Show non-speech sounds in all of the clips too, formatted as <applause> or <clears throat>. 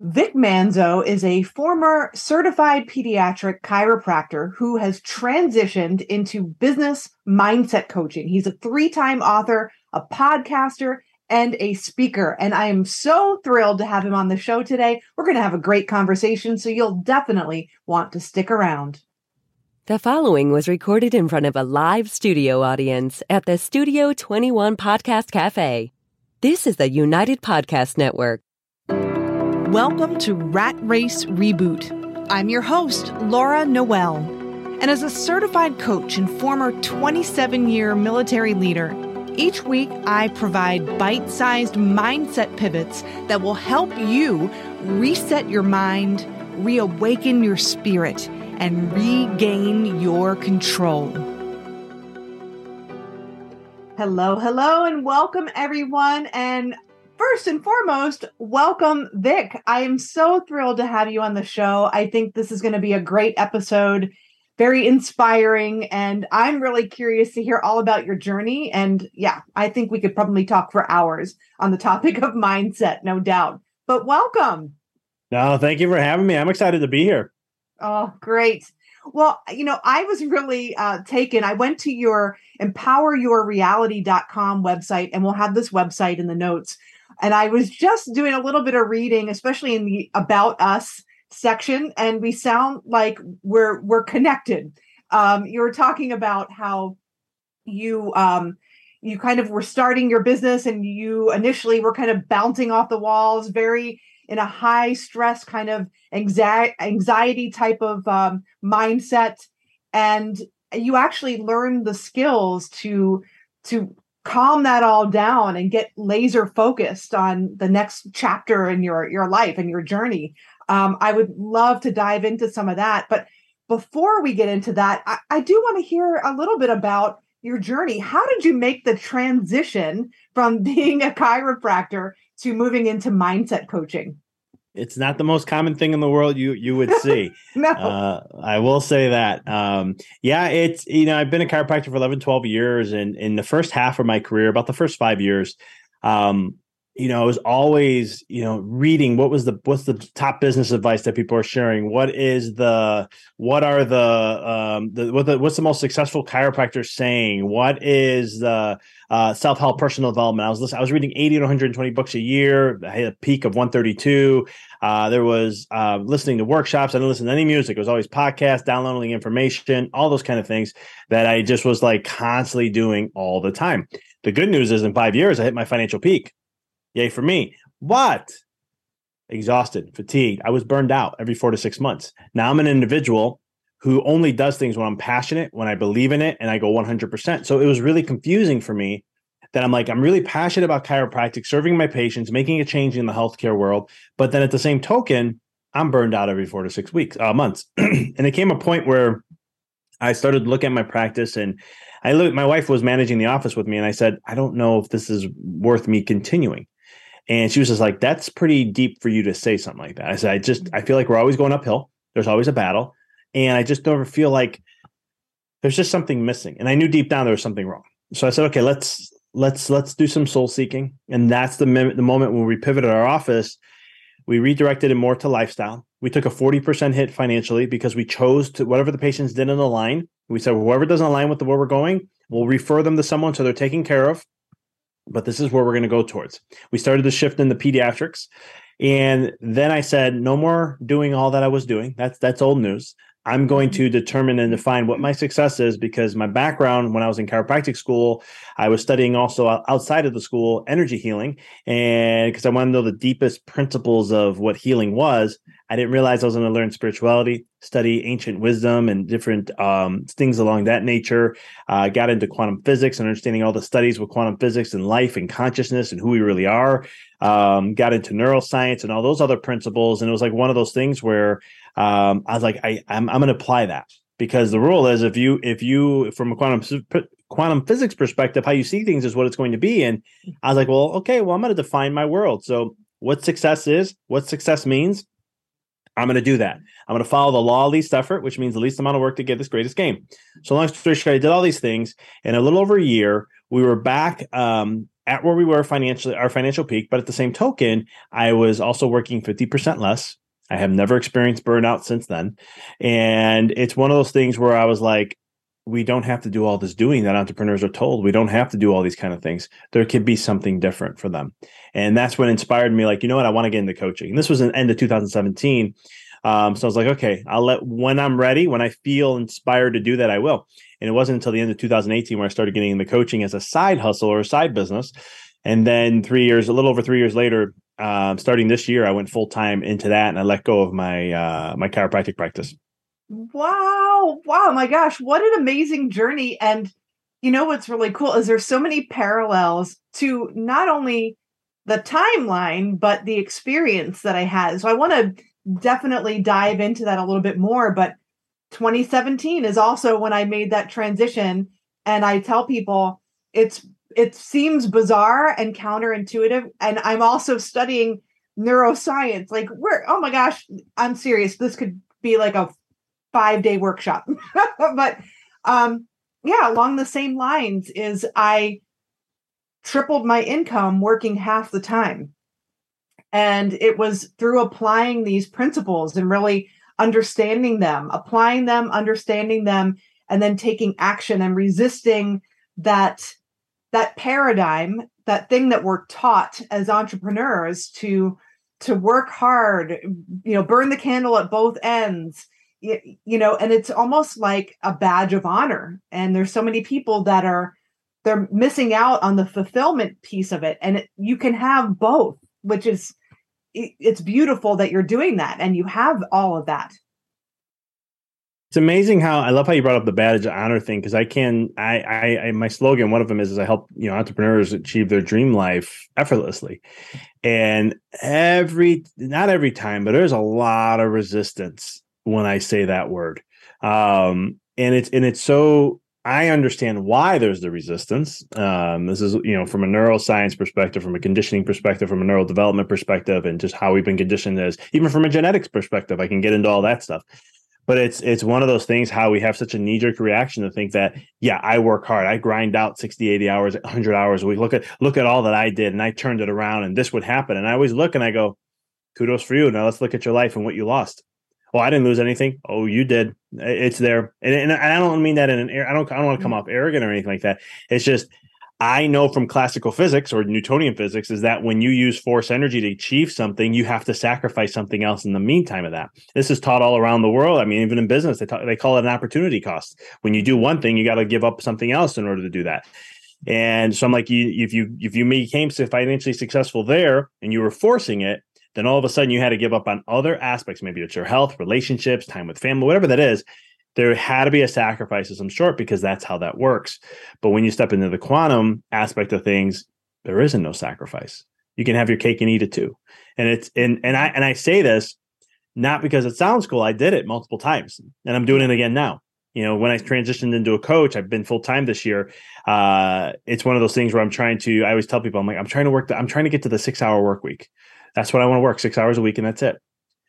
Vic Manzo is a former certified pediatric chiropractor who has transitioned into business mindset coaching. He's a three time author, a podcaster, and a speaker. And I am so thrilled to have him on the show today. We're going to have a great conversation, so you'll definitely want to stick around. The following was recorded in front of a live studio audience at the Studio 21 Podcast Cafe. This is the United Podcast Network. Welcome to Rat Race Reboot. I'm your host, Laura Noel. And as a certified coach and former 27 year military leader, each week I provide bite sized mindset pivots that will help you reset your mind, reawaken your spirit, and regain your control. Hello, hello, and welcome everyone. And first and foremost, welcome, Vic. I am so thrilled to have you on the show. I think this is going to be a great episode, very inspiring, and I'm really curious to hear all about your journey. And yeah, I think we could probably talk for hours on the topic of mindset, no doubt. But welcome. No, thank you for having me. I'm excited to be here. Oh, great. Well, you know, I was really uh, taken. I went to your empoweryourreality.com website, and we'll have this website in the notes. And I was just doing a little bit of reading, especially in the about us section, and we sound like we're we're connected. Um, you were talking about how you um, you kind of were starting your business, and you initially were kind of bouncing off the walls, very in a high stress kind of anxiety anxiety type of um, mindset, and you actually learned the skills to to calm that all down and get laser focused on the next chapter in your your life and your journey. Um, i would love to dive into some of that but before we get into that I, I do want to hear a little bit about your journey. How did you make the transition from <laughs> being a chiropractor to moving into mindset coaching it's not the most common thing in the world you you would <laughs> see. no. Uh, I will say that. Um, yeah, it's you know I've been a chiropractor for 11, 12 years, and in the first half of my career, about the first five years, um, you know, I was always you know reading what was the what's the top business advice that people are sharing. What is the what are the um, the what the what's the most successful chiropractor saying? What is the uh, self help, personal development. I was listening, I was reading 80 to 120 books a year. I had a peak of 132. Uh, there was uh, listening to workshops. I didn't listen to any music. It was always podcasts, downloading information, all those kind of things that I just was like constantly doing all the time. The good news is in five years, I hit my financial peak. Yay for me. What? Exhausted, fatigued. I was burned out every four to six months. Now I'm an individual who only does things when I'm passionate, when I believe in it, and I go 100%. So it was really confusing for me that I'm like, I'm really passionate about chiropractic, serving my patients, making a change in the healthcare world. But then at the same token, I'm burned out every four to six weeks, uh, months. <clears throat> and it came a point where I started to look at my practice and I my wife was managing the office with me and I said, I don't know if this is worth me continuing. And she was just like, that's pretty deep for you to say something like that. I said, I just, I feel like we're always going uphill. There's always a battle and I just never feel like there's just something missing. And I knew deep down there was something wrong. So I said, okay, let's let's let's do some soul seeking. And that's the the moment when we pivoted our office. We redirected it more to lifestyle. We took a 40% hit financially because we chose to whatever the patients didn't align. We said, well, whoever doesn't align with the, where we're going, we'll refer them to someone so they're taken care of. But this is where we're going to go towards. We started the shift in the pediatrics. And then I said, no more doing all that I was doing. That's that's old news. I'm going to determine and define what my success is because my background when I was in chiropractic school, I was studying also outside of the school energy healing. And because I wanted to know the deepest principles of what healing was, I didn't realize I was going to learn spirituality, study ancient wisdom and different um, things along that nature. Uh, got into quantum physics and understanding all the studies with quantum physics and life and consciousness and who we really are. Um, got into neuroscience and all those other principles. And it was like one of those things where um, I was like, I, I'm, I'm going to apply that because the rule is if you if you from a quantum quantum physics perspective, how you see things is what it's going to be. And I was like, well, okay, well, I'm going to define my world. So what success is, what success means. I'm going to do that. I'm going to follow the law of least effort, which means the least amount of work to get this greatest game. So long story short, I did all these things. In a little over a year, we were back um, at where we were financially, our financial peak. But at the same token, I was also working 50% less. I have never experienced burnout since then. And it's one of those things where I was like, we don't have to do all this doing that entrepreneurs are told. We don't have to do all these kind of things. There could be something different for them. And that's what inspired me like, you know what? I want to get into coaching. And this was in end of 2017. Um, so I was like, okay, I'll let when I'm ready, when I feel inspired to do that, I will. And it wasn't until the end of 2018 where I started getting into coaching as a side hustle or a side business. And then three years, a little over three years later, um, starting this year, I went full time into that, and I let go of my uh, my chiropractic practice. Wow! Wow! My gosh, what an amazing journey! And you know what's really cool is there's so many parallels to not only the timeline but the experience that I had. So I want to definitely dive into that a little bit more. But 2017 is also when I made that transition. And I tell people it's it seems bizarre and counterintuitive. And I'm also studying neuroscience. Like we're oh my gosh, I'm serious. This could be like a five day workshop. <laughs> but um yeah, along the same lines is I tripled my income working half the time. And it was through applying these principles and really understanding them, applying them, understanding them, and then taking action and resisting that that paradigm, that thing that we're taught as entrepreneurs to to work hard, you know, burn the candle at both ends, you, know, and it's almost like a badge of honor. And there's so many people that are they're missing out on the fulfillment piece of it, and it, you can have both, which is it's beautiful that you're doing that and you have all of that. It's amazing how I love how you brought up the badge of honor thing because I can I, I, I my slogan one of them is, is I help you know entrepreneurs achieve their dream life effortlessly, and every not every time but there's a lot of resistance when I say that word, um, and it's and it's so I understand why there's the resistance. Um, this is, you know, from a neuroscience perspective, from a conditioning perspective, from a neural development perspective, and just how we've been conditioned as, even from a genetics perspective. I can get into all that stuff, but it's it's one of those things how we have such a knee jerk reaction to think that, yeah, I work hard, I grind out 60, 80 hours, 100 hours a week. Look at look at all that I did, and I turned it around, and this would happen. And I always look and I go, kudos for you. Now let's look at your life and what you lost. Oh, I didn't lose anything. Oh, you did. It's there, and, and I don't mean that in an. I don't. I don't want to come mm-hmm. off arrogant or anything like that. It's just I know from classical physics or Newtonian physics is that when you use force energy to achieve something, you have to sacrifice something else in the meantime of that. This is taught all around the world. I mean, even in business, they talk, they call it an opportunity cost. When you do one thing, you got to give up something else in order to do that. And so I'm like, you, if you if you became financially successful there and you were forcing it, then all of a sudden you had to give up on other aspects. Maybe it's your health, relationships, time with family, whatever that is. There had to be a sacrifice of some sort because that's how that works. But when you step into the quantum aspect of things, there isn't no sacrifice. You can have your cake and eat it too. And it's and and I and I say this not because it sounds cool. I did it multiple times and I'm doing it again now you know when i transitioned into a coach i've been full-time this year uh, it's one of those things where i'm trying to i always tell people i'm like i'm trying to work the, i'm trying to get to the six hour work week that's what I want to work six hours a week, and that's it.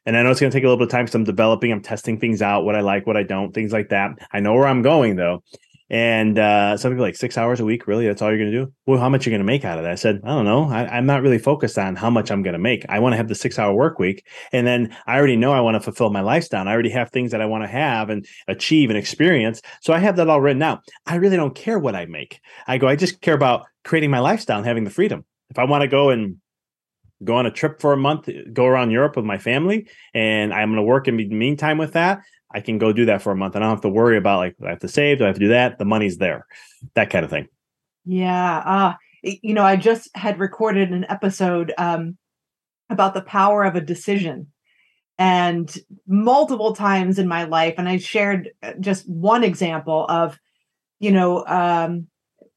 And I know it's going to take a little bit of time because I'm developing, I'm testing things out, what I like, what I don't, things like that. I know where I'm going though. And uh, some people like six hours a week, really? That's all you're going to do? Well, how much you're you going to make out of that? I said, I don't know. I, am not really focused on how much I'm going to make. I want to have the six hour work week. And then I already know I want to fulfill my lifestyle. I already have things that I want to have and achieve and experience. So I have that all written out. I really don't care what I make. I go, I just care about creating my lifestyle and having the freedom. If I want to go and go on a trip for a month, go around Europe with my family, and I'm going to work in the meantime with that. I can go do that for a month. and I don't have to worry about like, I have to save? Do I have to do that? The money's there, that kind of thing. Yeah. Uh, you know, I just had recorded an episode um, about the power of a decision. And multiple times in my life, and I shared uh, just one example of, you know, um,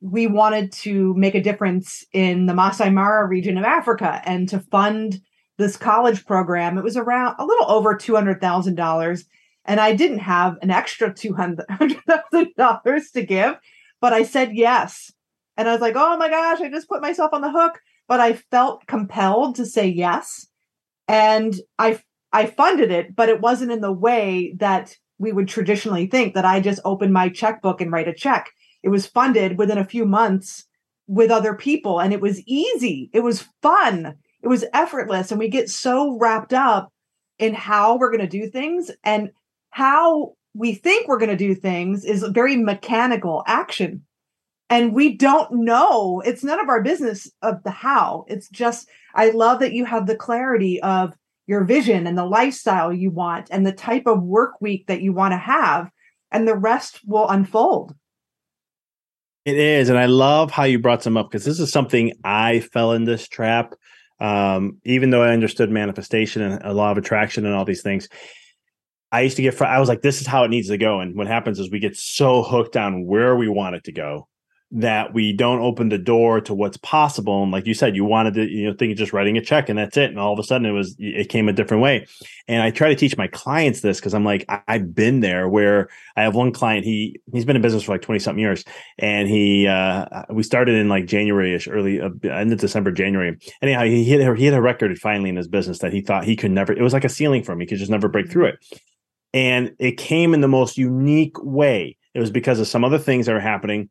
we wanted to make a difference in the Masai Mara region of Africa and to fund this college program. It was around a little over $200,000. And I didn't have an extra $200,000 to give, but I said yes. And I was like, oh my gosh, I just put myself on the hook. But I felt compelled to say yes. And I I funded it, but it wasn't in the way that we would traditionally think that I just open my checkbook and write a check it was funded within a few months with other people and it was easy. It was fun. It was effortless. And we get so wrapped up in how we're going to do things and how we think we're going to do things is very mechanical action. And we don't know. It's none of our business of the how. It's just, I love that you have the clarity of your vision and the lifestyle you want and the type of work week that you want to have, and the rest will unfold. It is. And I love how you brought some up because this is something I fell in this trap. Um, even though I understood manifestation and a law of attraction and all these things, I used to get, fr- I was like, this is how it needs to go. And what happens is we get so hooked on where we want it to go that we don't open the door to what's possible. And like you said, you wanted to, you know, think of just writing a check and that's it. And all of a sudden it was, it came a different way. And I try to teach my clients this because I'm like, I, have been there where I have one client, he, he's been in business for like 20 something years. And he, uh, we started in like January ish, early, uh, end of December, January. Anyhow, he hit, he hit a record finally in his business that he thought he could never, it was like a ceiling for him. He could just never break through it. And it came in the most unique way. It was because of some other things that were happening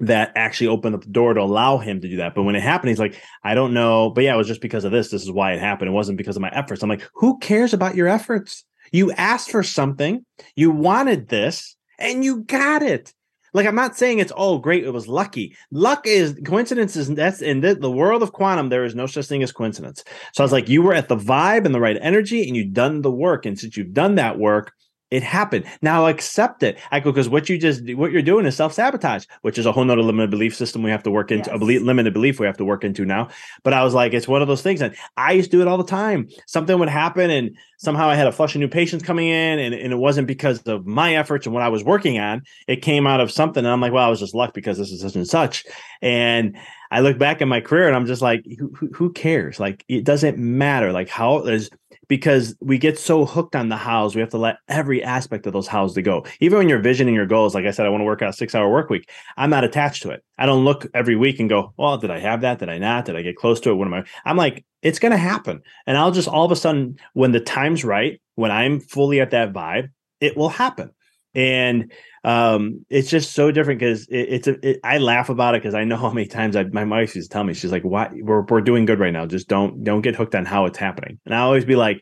that actually opened up the door to allow him to do that. But when it happened, he's like, I don't know. But yeah, it was just because of this. This is why it happened. It wasn't because of my efforts. I'm like, who cares about your efforts? You asked for something, you wanted this, and you got it. Like I'm not saying it's oh great, it was lucky. Luck is coincidence is that's in the, the world of quantum, there is no such thing as coincidence. So I was like, you were at the vibe and the right energy, and you've done the work. And since you've done that work, it happened. Now accept it. I go because what you just what you're doing is self sabotage, which is a whole nother limited belief system we have to work into. Yes. A belief, limited belief we have to work into now. But I was like, it's one of those things, and I used to do it all the time. Something would happen, and somehow I had a flush of new patients coming in, and, and it wasn't because of my efforts and what I was working on. It came out of something, and I'm like, well, I was just luck because this is such and such, and. I look back at my career and I'm just like, who, who cares? Like, it doesn't matter. Like, how there's because we get so hooked on the hows, we have to let every aspect of those hows to go. Even when you're visioning your goals, like I said, I want to work out a six hour work week. I'm not attached to it. I don't look every week and go, well, did I have that? Did I not? Did I get close to it? What am I? I'm like, it's going to happen. And I'll just all of a sudden, when the time's right, when I'm fully at that vibe, it will happen. And um, it's just so different because it, it's a, it, I laugh about it because I know <laughs> how many times I, my wife used to tell me she's like, "Why we're we're doing good right now? Just don't don't get hooked on how it's happening." And I always be like,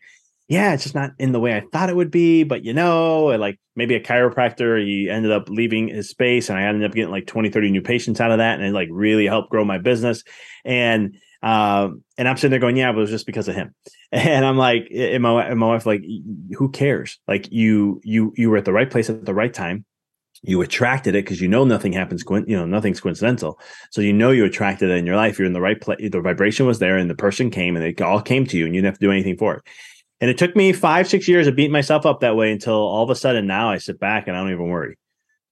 "Yeah, it's just not in the way I thought it would be." But you know, like maybe a chiropractor, he ended up leaving his space, and I ended up getting like 20, 30 new patients out of that, and it like really helped grow my business. And um, and I'm sitting there going, yeah, but it was just because of him. <laughs> And I'm like, and my, and my wife, like, who cares? Like you, you, you were at the right place at the right time. You attracted it because you know nothing happens you know nothing's coincidental. So you know you attracted it in your life. You're in the right place the vibration was there and the person came and it all came to you and you didn't have to do anything for it. And it took me five six years of beating myself up that way until all of a sudden now i sit back and i don't even worry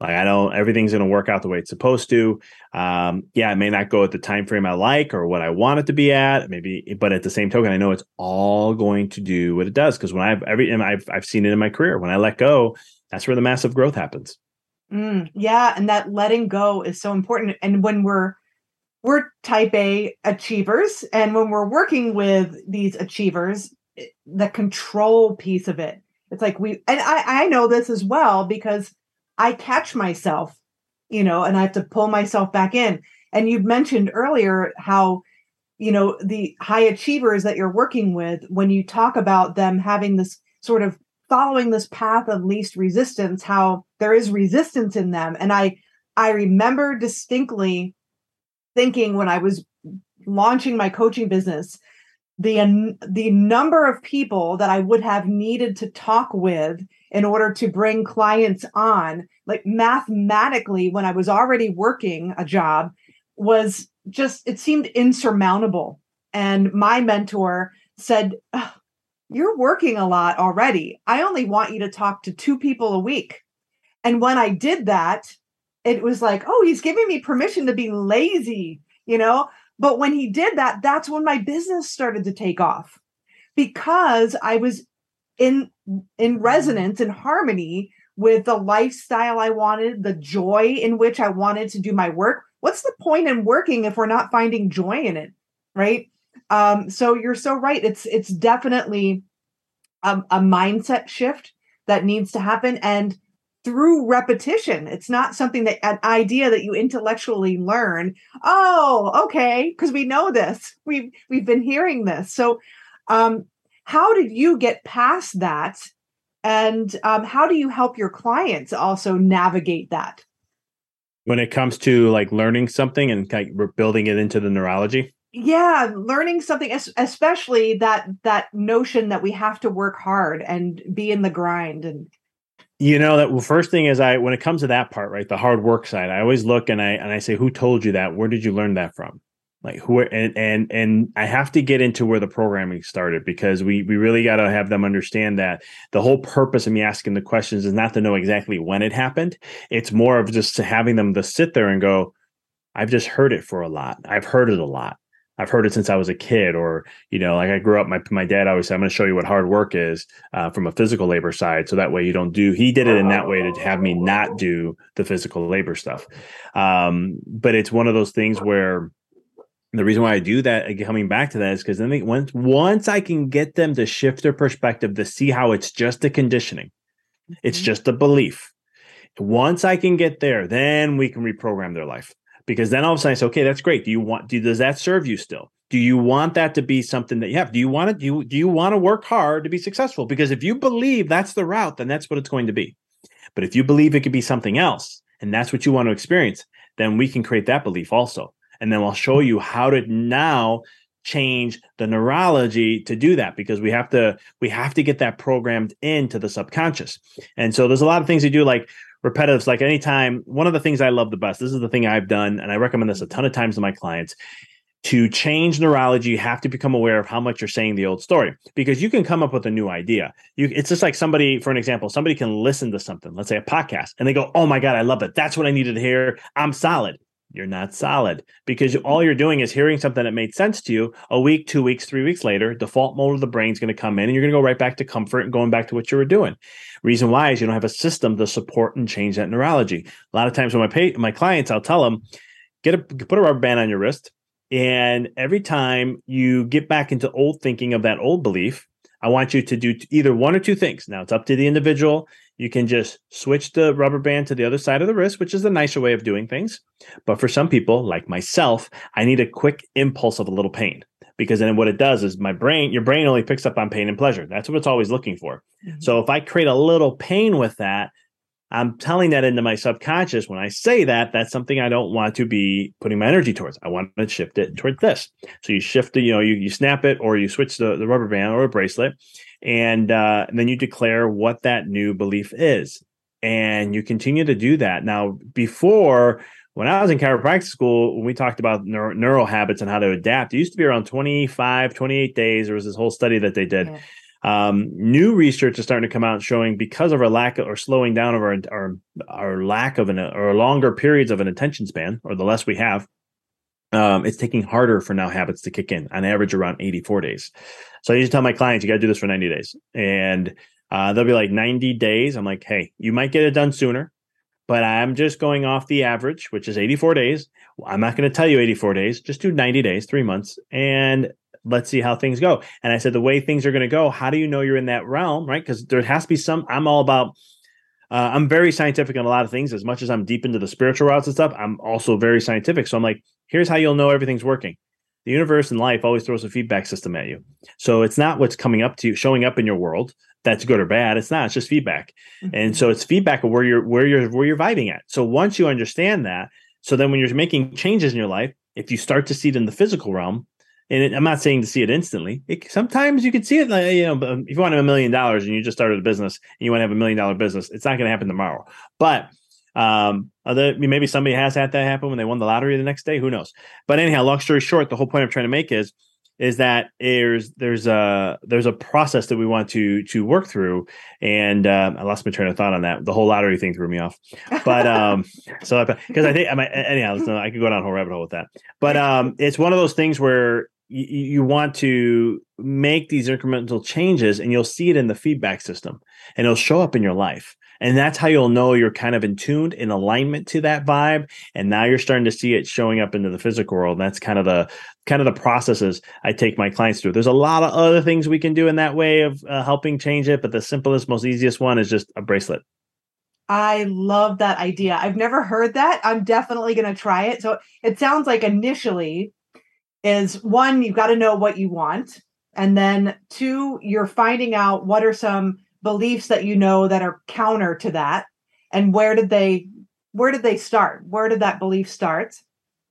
like i don't everything's going to work out the way it's supposed to. Um, yeah it may not go at the time frame i like or what i want it to be at maybe but at the same token i know it's all going to do what it does because when i've every and I've, I've seen it in my career. When i let go that's where the massive growth happens. Mm, yeah, and that letting go is so important. And when we're we're type A achievers, and when we're working with these achievers, the control piece of it, it's like we and I I know this as well because I catch myself, you know, and I have to pull myself back in. And you mentioned earlier how you know the high achievers that you're working with when you talk about them having this sort of following this path of least resistance how there is resistance in them and i i remember distinctly thinking when i was launching my coaching business the the number of people that i would have needed to talk with in order to bring clients on like mathematically when i was already working a job was just it seemed insurmountable and my mentor said you're working a lot already. I only want you to talk to two people a week. And when I did that, it was like, oh, he's giving me permission to be lazy, you know? But when he did that, that's when my business started to take off because I was in in resonance in harmony with the lifestyle I wanted, the joy in which I wanted to do my work. What's the point in working if we're not finding joy in it? Right? Um, so you're so right. It's it's definitely a, a mindset shift that needs to happen. And through repetition. It's not something that an idea that you intellectually learn. Oh, okay, because we know this. We've we've been hearing this. So, um, how did you get past that? And um, how do you help your clients also navigate that? When it comes to like learning something and like building it into the neurology, yeah learning something especially that that notion that we have to work hard and be in the grind and you know that well, first thing is I when it comes to that part, right, the hard work side, I always look and I and I say, who told you that? Where did you learn that from? Like who and and and I have to get into where the programming started because we we really got to have them understand that the whole purpose of me asking the questions is not to know exactly when it happened. It's more of just having them to sit there and go, I've just heard it for a lot. I've heard it a lot. I've heard it since I was a kid, or you know, like I grew up. My my dad always said, "I'm going to show you what hard work is uh, from a physical labor side, so that way you don't do." He did it in that way to have me not do the physical labor stuff. Um, but it's one of those things where the reason why I do that, coming back to that, is because then they, once once I can get them to shift their perspective to see how it's just a conditioning, mm-hmm. it's just a belief. Once I can get there, then we can reprogram their life because then all of a sudden I say, okay, that's great. Do you want? Do, does that serve you still? Do you want that to be something that you have? Do you want to do? You, do you want to work hard to be successful? Because if you believe that's the route, then that's what it's going to be. But if you believe it could be something else, and that's what you want to experience, then we can create that belief also, and then I'll show you how to now change the neurology to do that because we have to we have to get that programmed into the subconscious and so there's a lot of things you do like repetitives Like anytime, one of the things I love the best, this is the thing I've done, and I recommend this a ton of times to my clients. To change neurology, you have to become aware of how much you're saying the old story because you can come up with a new idea. You, it's just like somebody, for an example, somebody can listen to something, let's say a podcast, and they go, "Oh my god, I love it! That's what I needed to hear. I'm solid." You're not solid because all you're doing is hearing something that made sense to you a week, two weeks, three weeks later. Default mode of the brain is going to come in and you're going to go right back to comfort and going back to what you were doing. Reason why is you don't have a system to support and change that neurology. A lot of times when my pay, my clients, I'll tell them, get a put a rubber band on your wrist, and every time you get back into old thinking of that old belief, I want you to do either one or two things. Now it's up to the individual you can just switch the rubber band to the other side of the wrist, which is the nicer way of doing things. But for some people, like myself, I need a quick impulse of a little pain because then what it does is my brain, your brain only picks up on pain and pleasure. That's what it's always looking for. Mm-hmm. So if I create a little pain with that, I'm telling that into my subconscious. When I say that, that's something I don't want to be putting my energy towards. I want to shift it toward this. So you shift it, you know, you, you snap it or you switch the, the rubber band or a bracelet and, uh, and then you declare what that new belief is. And you continue to do that. Now, before, when I was in chiropractic school, when we talked about neuro, neural habits and how to adapt, it used to be around 25, 28 days. There was this whole study that they did. Yeah. Um, new research is starting to come out showing because of our lack of, or slowing down of our, our, our lack of an, or longer periods of an attention span, or the less we have, um, it's taking harder for now habits to kick in on average around 84 days. So I usually tell my clients, you got to do this for 90 days. And uh, they'll be like 90 days. I'm like, hey, you might get it done sooner, but I'm just going off the average, which is 84 days. I'm not going to tell you 84 days, just do 90 days, three months, and let's see how things go. And I said, the way things are going to go, how do you know you're in that realm, right? Because there has to be some, I'm all about, uh, I'm very scientific on a lot of things. As much as I'm deep into the spiritual routes and stuff, I'm also very scientific. So I'm like, here's how you'll know everything's working. The universe and life always throws a feedback system at you. So it's not what's coming up to you, showing up in your world that's good or bad. It's not. It's just feedback. Mm-hmm. And so it's feedback of where you're where you're where you're vibing at. So once you understand that, so then when you're making changes in your life, if you start to see it in the physical realm, and it, I'm not saying to see it instantly. It, sometimes you can see it, like, you know, if you want to have a million dollars and you just started a business and you want to have a million dollar business, it's not going to happen tomorrow. But um, other, maybe somebody has had that happen when they won the lottery the next day. Who knows? But anyhow, long story short, the whole point I'm trying to make is is that there's there's a there's a process that we want to to work through and um, i lost my train of thought on that the whole lottery thing threw me off but <laughs> um so because i think i might anyhow i could go down a whole rabbit hole with that but um it's one of those things where you, you want to make these incremental changes and you'll see it in the feedback system and it'll show up in your life and that's how you'll know you're kind of in tuned in alignment to that vibe. And now you're starting to see it showing up into the physical world. And that's kind of the kind of the processes I take my clients through. There's a lot of other things we can do in that way of uh, helping change it, but the simplest, most easiest one is just a bracelet. I love that idea. I've never heard that. I'm definitely going to try it. So it sounds like initially is one, you've got to know what you want. And then two, you're finding out what are some beliefs that you know that are counter to that and where did they where did they start? Where did that belief start?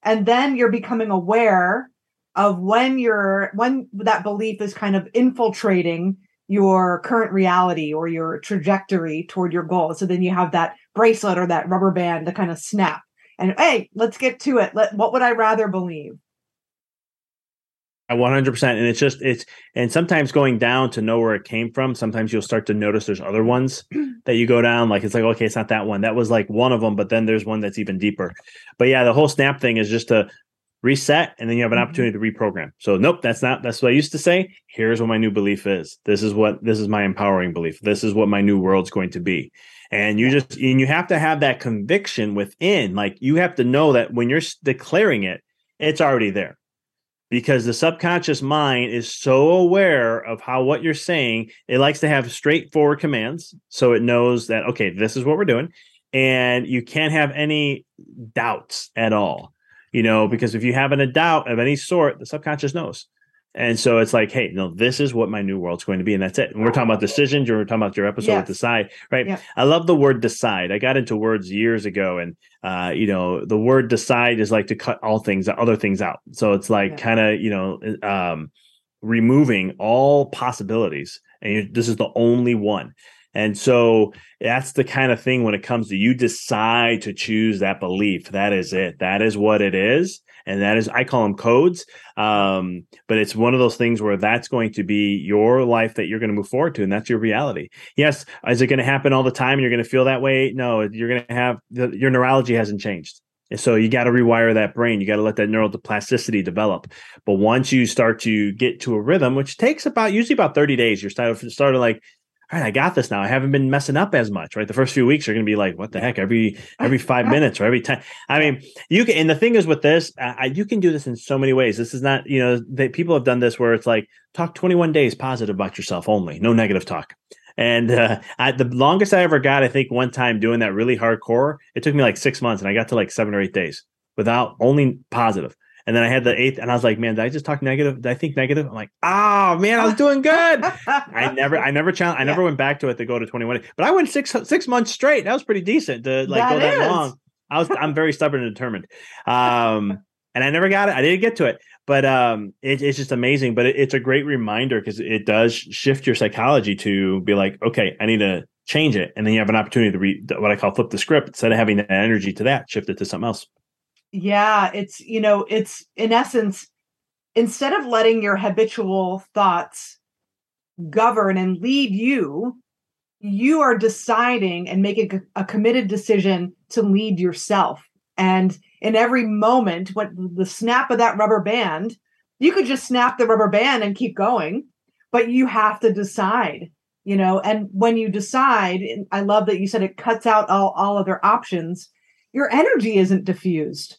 And then you're becoming aware of when you're when that belief is kind of infiltrating your current reality or your trajectory toward your goal. So then you have that bracelet or that rubber band to kind of snap. And hey, let's get to it. Let what would I rather believe? One hundred percent, and it's just it's and sometimes going down to know where it came from. Sometimes you'll start to notice there's other ones <clears throat> that you go down. Like it's like okay, it's not that one. That was like one of them, but then there's one that's even deeper. But yeah, the whole snap thing is just to reset, and then you have an mm-hmm. opportunity to reprogram. So nope, that's not that's what I used to say. Here's what my new belief is. This is what this is my empowering belief. This is what my new world's going to be. And you just and you have to have that conviction within. Like you have to know that when you're declaring it, it's already there because the subconscious mind is so aware of how what you're saying it likes to have straightforward commands. So it knows that okay this is what we're doing. And you can't have any doubts at all you know because if you have a doubt of any sort the subconscious knows and so it's like, hey, no, this is what my new world's going to be, and that's it. And we're talking about decisions. You're talking about your episode yes. with decide, right? Yeah. I love the word decide. I got into words years ago, and uh, you know, the word decide is like to cut all things, other things out. So it's like kind of, you know, um, removing all possibilities, and this is the only one. And so that's the kind of thing when it comes to you decide to choose that belief. That is it. That is what it is and that is I call them codes. Um, but it's one of those things where that's going to be your life that you're going to move forward to, and that's your reality. Yes, is it going to happen all the time, and you're going to feel that way? No, you're going to have your neurology hasn't changed. And so you got to rewire that brain. You got to let that neural plasticity develop. But once you start to get to a rhythm, which takes about usually about 30 days, you're starting starting like all right, I got this now. I haven't been messing up as much, right? The first few weeks are going to be like, what the heck? Every every five minutes or every time. I mean, you can. And the thing is with this, I, you can do this in so many ways. This is not, you know, that people have done this where it's like talk 21 days positive about yourself only, no negative talk. And uh, I, the longest I ever got, I think, one time doing that really hardcore, it took me like six months, and I got to like seven or eight days without only positive. And then I had the eighth, and I was like, man, did I just talk negative? Did I think negative? I'm like, oh man, I was doing good. <laughs> I never, I never challenged, I never went back to it to go to 21, but I went six six months straight. That was pretty decent to like that go that is. long. I was, I'm very stubborn and determined. Um, and I never got it. I didn't get to it, but um, it, it's just amazing. But it, it's a great reminder because it does shift your psychology to be like, okay, I need to change it, and then you have an opportunity to read what I call flip the script instead of having that energy to that, shift it to something else. Yeah, it's, you know, it's in essence, instead of letting your habitual thoughts govern and lead you, you are deciding and making a, committed decision to lead yourself. And in every moment, when the snap of that rubber band, you could just snap the rubber band and keep going, but you have to decide, you know. And when you decide, I love that you said it cuts out all, all other options, your energy isn't diffused.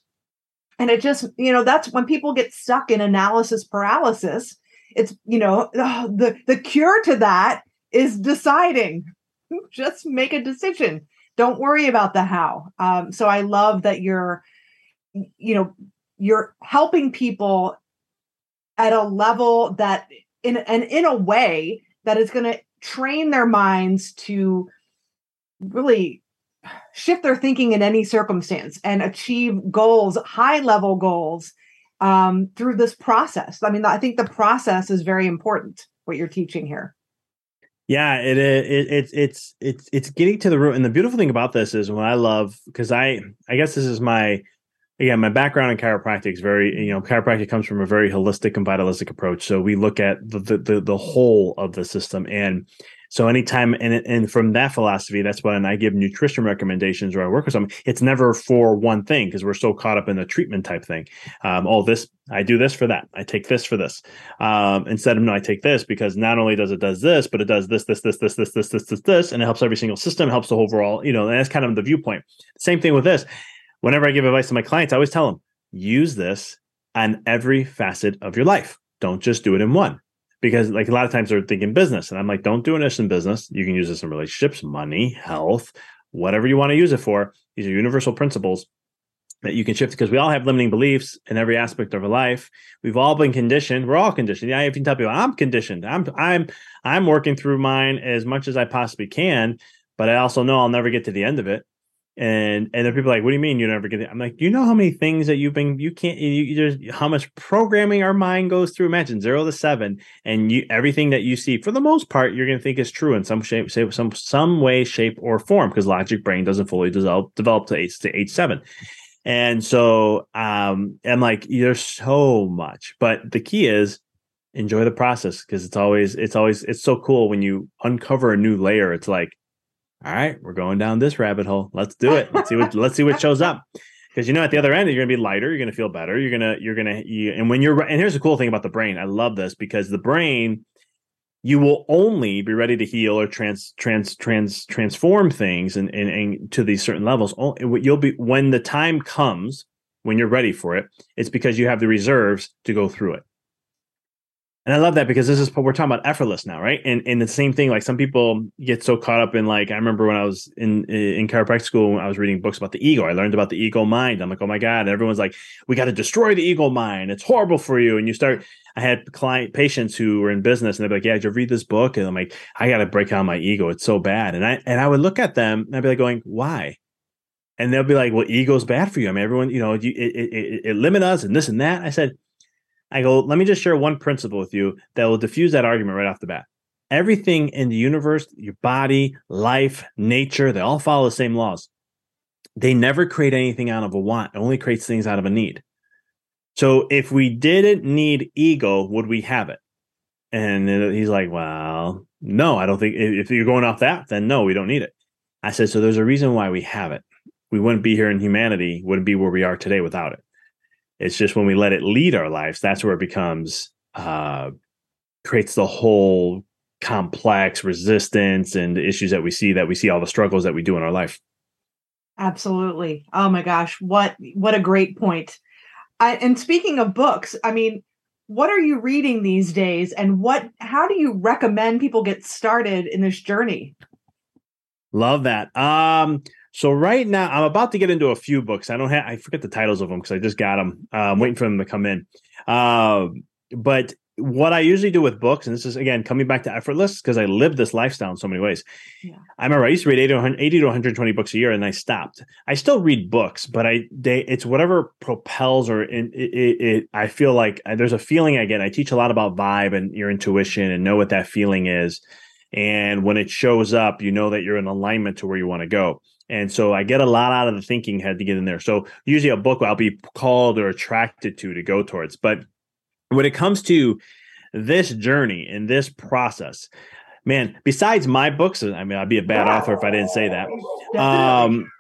And it just you know that's when people get stuck in analysis paralysis it's you know <sighs> the the cure to that is deciding. <laughs> Just make a decision. Don't worry about the how. Um, so i love that you're you know you're helping people at a level that in and in a way that is going to train their minds to really shift their thinking in any circumstance and achieve goals, high level goals um, through this process. I mean, I think the process is very important. What you're teaching here. Yeah, it, it, it it's it's it's getting to the root. And the beautiful thing about this is what I love because I I guess this is my again my background in chiropractic is very you know chiropractic comes from a very holistic and vitalistic approach. So we look at the the the, the whole of the system and so anytime and and from that philosophy, that's when I give nutrition recommendations or I work with someone. It's never for one thing because we're so caught up in the treatment type thing. Um, oh, this I do this for that. I take this for this. Um, instead of no, I take this because not only does it does this, but it does this, this, this, this, this, this, this, this, this, and it helps every single system, helps the overall. You know, and that's kind of the viewpoint. Same thing with this. Whenever I give advice to my clients, I always tell them use this on every facet of your life. Don't just do it in one because like a lot of times they're thinking business and i'm like don't do this in business you can use this in relationships money health whatever you want to use it for. These are universal principles that you can shift because we all have limiting beliefs in every aspect of our life. We've all been conditioned. We're all conditioned. Yeah, if you tell people I'm conditioned, I'm I'm I'm working through mine as much as I possibly can, but I also know I'll never get to the end of it. And and then people are like, what do you mean you never get it? I'm like, do you know how many things that you've been you can't you, there's how much programming our mind goes through? Imagine zero to seven, and you everything that you see for the most part you're going to think is true in some shape, shape some some way, shape or form because logic brain doesn't fully develop develop to age to seven. And so um, I'm like, there's so much, but the key is enjoy the process because it's always, it's always, it's so cool when you uncover a new layer. It's like, all right, we're going down this rabbit hole. Let's do it. Let's see what, let's see what shows up. <laughs> Because you know, at the other end, you're gonna be lighter. You're gonna feel better. You're gonna, you're gonna, you, and when you're, and here's the cool thing about the brain. I love this because the brain you will only be ready to heal or trans trans trans transform things and, and, and to these certain levels you'll be when the time comes when you're ready for it it's because you have the reserves to go through it and I love that because this is we're talking about effortless now, right? And and the same thing, like some people get so caught up in like I remember when I was in in chiropractic school, I was reading books about the ego. I learned about the ego mind. I'm like, oh my god! Everyone's like, we got to destroy the ego mind. It's horrible for you. And you start. I had client patients who were in business, and they'd be like, yeah, did you read this book? And I'm like, I got to break down my ego. It's so bad. And I and I would look at them, and I'd be like, going, why? And they'll be like, well, ego's bad for you. I mean, everyone, you know, you, it, it, it, it us and this and that. I said I go, let me just share one principle with you that will diffuse that argument right off the bat. Everything in the universe, your body, life, nature, they all follow the same laws. They never create anything out of a want, it only creates things out of a need. So if we didn't need ego, would we have it? And he's like, well, no, I don't think if you're going off that, then no, we don't need it. I said, so there's a reason why we have it. We wouldn't be here in humanity, wouldn't be where we are today without it. It's just when we let it lead our lives, that's where it becomes uh, creates the whole complex resistance and the issues that we see that we see all the struggles that we do in our life. Absolutely. Oh my gosh, what what a great point. I, and speaking of books, I mean, what are you reading these days and what how do you recommend people get started in this journey? Love that. Um so right now, I'm about to get into a few books. I don't have, I forget the titles of them because I just got them. Uh, I'm waiting for them to come in. Uh, but what I usually do with books, and this is again coming back to effortless because I live this lifestyle in so many ways. Yeah. I remember I used to read 80 to, 100, 80 to 120 books a year, and I stopped. I still read books, but I they it's whatever propels or it, it, it I feel like uh, there's a feeling I get. I teach a lot about vibe and your intuition and know what that feeling is, and when it shows up, you know that you're in alignment to where you want to go. And so I get a lot out of the thinking head to get in there. So usually a book I'll be called or attracted to to go towards. But when it comes to this journey and this process, man, besides my books, I mean, I'd be a bad author if I didn't say that. <laughs> Um,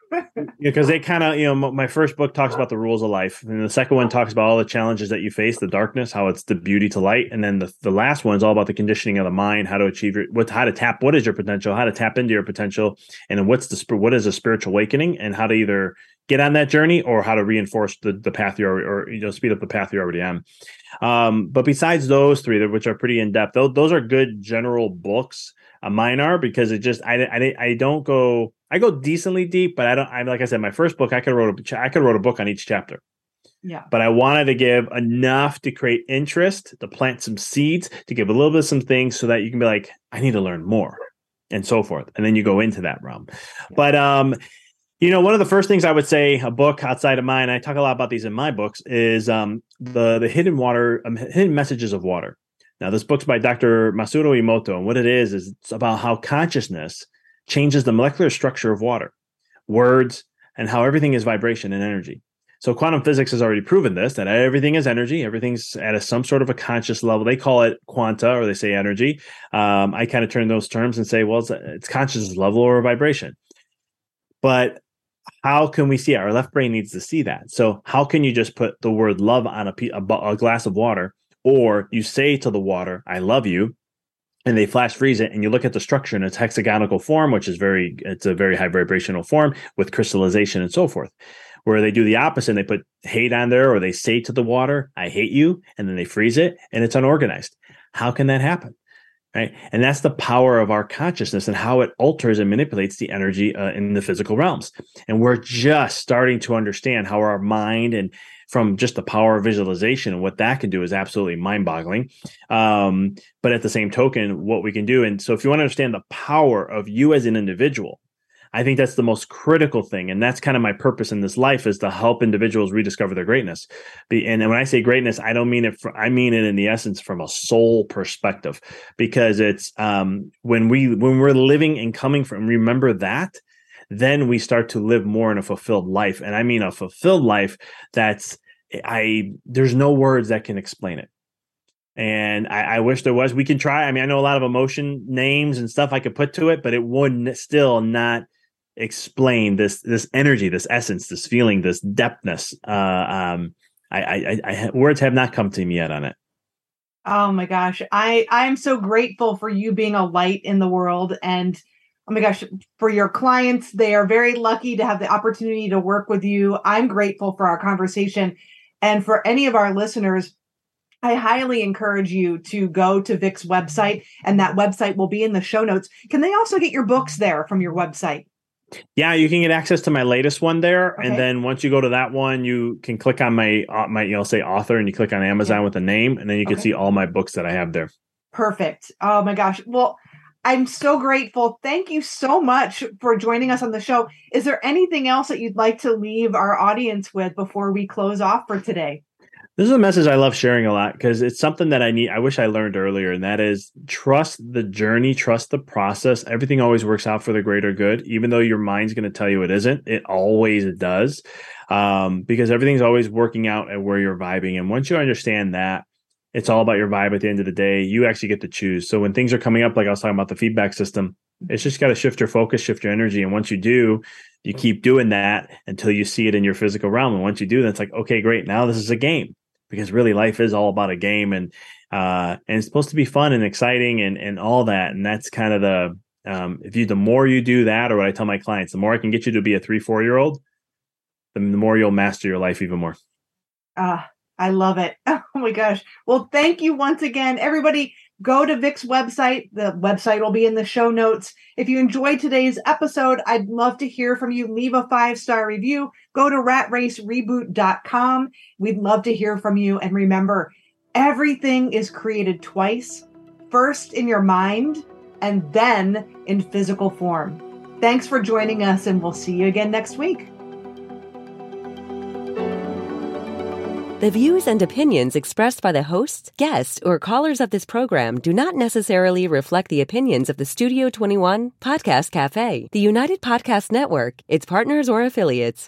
because they kind of you know my first book talks about the rules of life and the second one talks about all the challenges that you face the darkness how it's the beauty to light and then the, the last one is all about the conditioning of the mind how to achieve your what how to tap what is your potential how to tap into your potential and then what's the what is a spiritual awakening and how to either get on that journey or how to reinforce the, the path you're or you know speed up the path you're already on um, but besides those three which are pretty in-depth those, those are good general books. Uh, mine are because it just I, I I don't go I go decently deep, but I don't. I'm like I said, my first book I could wrote a I could wrote a book on each chapter. Yeah. But I wanted to give enough to create interest, to plant some seeds, to give a little bit of some things so that you can be like, I need to learn more, and so forth. And then you go into that realm. Yeah. But um, you know, one of the first things I would say a book outside of mine, I talk a lot about these in my books, is um the the hidden water, um, hidden messages of water. Now, this book's by Dr. Masaru Emoto, and what it is is it's about how consciousness changes the molecular structure of water, words, and how everything is vibration and energy. So quantum physics has already proven this that everything is energy. Everything's at a, some sort of a conscious level. They call it quanta, or they say energy. Um, I kind of turn those terms and say, well, it's, it's consciousness level or vibration. But how can we see it? Our left brain needs to see that. So how can you just put the word love on a, a, a glass of water, or you say to the water, "I love you," and they flash freeze it and you look at the structure in its hexagonal form which is very it's a very high vibrational form with crystallization and so forth where they do the opposite. And they put hate on there or they say to the water i hate you and then they freeze it and it's unorganized. How can that happen right? And that's the power of our consciousness and how it alters and manipulates the energy uh, in the physical realms. And we're just starting to understand how our mind and from just the power of visualization and what that can do is absolutely mind boggling. Um, but at the same token, what we can do. And so if you want to understand the power of you as an individual, I think that's the most critical thing. And that's kind of my purpose in this life is to help individuals rediscover their greatness. And when I say greatness, I don't mean it, for, I mean it in the essence from a soul perspective, because it's um, when we, when we're living and coming from, remember that, then we start to live more in a fulfilled life. And I mean a fulfilled life that's, I, there's no words that can explain it and I, I, wish there was. We can try. I mean, I know a lot of emotion names and stuff I could put to it, but it wouldn't still not explain this this energy, this essence, this feeling, this depthness. Uh, um, I, I, I, words have not come to me yet on it. Oh my gosh, I I'm so grateful for you being a light in the world, and oh my gosh, for your clients, they are very lucky to have the opportunity to work with you. I'm grateful for our conversation, and for any of our listeners. I highly encourage you to go to Vic's website, and that website will be in the show notes. Can they also get your books there from your website? Yeah, you can get access to my latest one there, okay. and then once you go to that one, you can click on my uh, my you'll say author, and you click on Amazon yeah. with a name, and then you can okay. see all my books that I have there. Perfect. Oh my gosh. Well, I'm so grateful. Thank you so much for joining us on the show. Is there anything else that you'd like to leave our audience with before we close off for today? This is a message I love sharing a lot because it's something that I need. I wish I learned earlier, and that is trust the journey, trust the process. Everything always works out for the greater good, even though your mind's going to tell you it isn't. It always does, um, because everything's always working out at where you're vibing. And once you understand that, it's all about your vibe. At the end of the day, you actually get to choose. So when things are coming up, like I was talking about the feedback system, it's just got to shift your focus, shift your energy, and once you do, you keep doing that until you see it in your physical realm. And once you do, that's like, okay, great. Now this is a game because really life is all about a game and uh, and it's supposed to be fun and exciting and and all that and that's kind of the um, if you the more you do that or what I tell my clients the more I can get you to be a three four year old the more you'll master your life even more. Ah, uh, I love it. <laughs> Oh my gosh. Well, thank you once again, everybody. Go to Vic's website. The website will be in the show notes. If you enjoyed today's episode, I'd love to hear from you. Leave a five star review. Go to ratracereboot.com. We'd love to hear from you. And remember, everything is created twice first in your mind and then in physical form. Thanks for joining us, and we'll see you again next week. The views and opinions expressed by the hosts, guests, or callers of this program do not necessarily reflect the opinions of the Studio 21 Podcast Cafe, the United Podcast Network, its partners, or affiliates.